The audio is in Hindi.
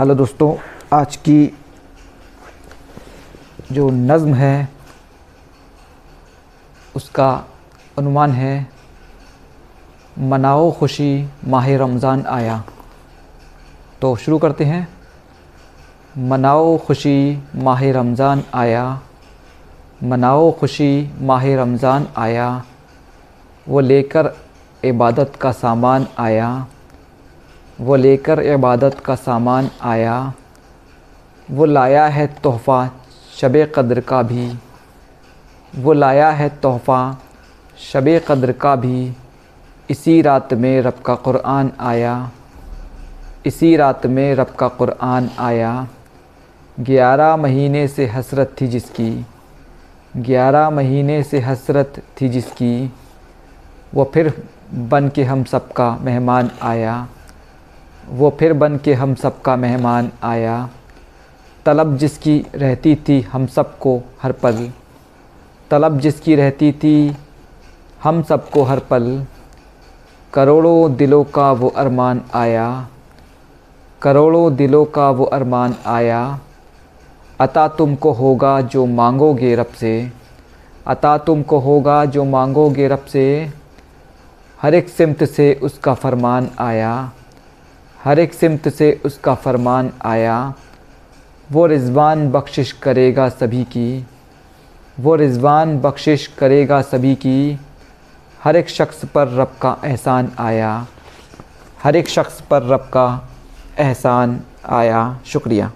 हेलो दोस्तों, आज की जो नज़म है, उसका अनुमान है, मनाओ खुशी माह रमज़ान आया। तो शुरू करते हैं। मनाओ खुशी माह रमज़ान आया, मनाओ खुशी माह रमज़ान आया, वो लेकर इबादत का सामान आया। वो लेकर इबादत का सामान आया। वो लाया है तोहफ़ा शब क़द्र का भी। वो लाया है तोहफ़ा शब क़द्र का भी। इसी रात में रब का क़ुरान आया। इसी रात में रब का क़ुरान आया। ग्यारह महीने से हसरत थी जिसकी। ग्यारह महीने से हसरत थी जिसकी। वो फिर बन के हम सब का मेहमान आया। वो फिर बन के हम सब का मेहमान आया। तलब जिसकी रहती थी हम सबको हर पल। तलब जिसकी रहती थी हम सबको हर पल। करोड़ों दिलों का वो अरमान आया। करोड़ों दिलों का वो अरमान आया। अता तुमको होगा जो मांगोगे रब से। अता तुमको होगा जो मांगोगे रब से। हर एक सिमत से उसका फरमान आया। हर एक सिमत से उसका फरमान आया, वो रिज़वान बख्शिश करेगा सभी की, वो रिज़वान बख्शिश करेगा सभी की। हर एक शख्स पर रब का एहसान आया, हर एक शख्स पर रब का एहसान आया। शुक्रिया।